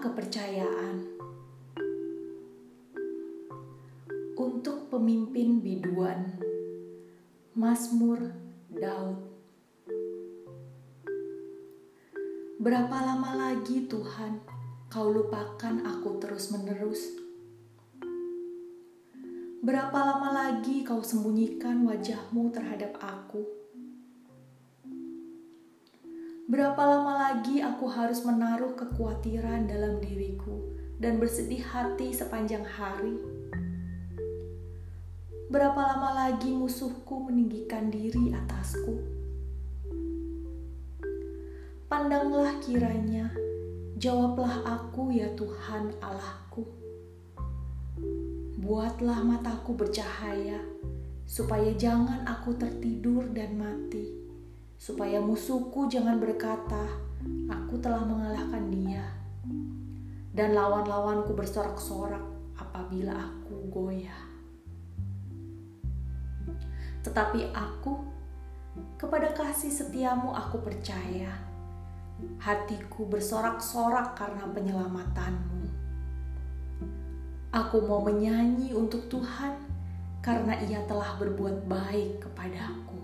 kepercayaan untuk pemimpin biduan Mazmur Daud Berapa lama lagi Tuhan kau lupakan aku terus-menerus? Berapa lama lagi kau sembunyikan wajahmu terhadap aku? Berapa lama lagi aku harus menaruh kekhawatiran dalam diriku dan bersedih hati sepanjang hari? Berapa lama lagi musuhku meninggikan diri atasku? Pandanglah kiranya, jawablah aku ya Tuhan Allahku Buatlah mataku bercahaya, supaya jangan aku tertidur dan mati, supaya musuhku jangan berkata, "Aku telah mengalahkan dia," dan lawan-lawanku bersorak-sorak apabila aku goyah. Tetapi aku, kepada kasih setiamu aku percaya. Hatiku bersorak-sorak karena penyelamatanmu. Aku mau menyanyi untuk Tuhan karena Ia telah berbuat baik kepadaku.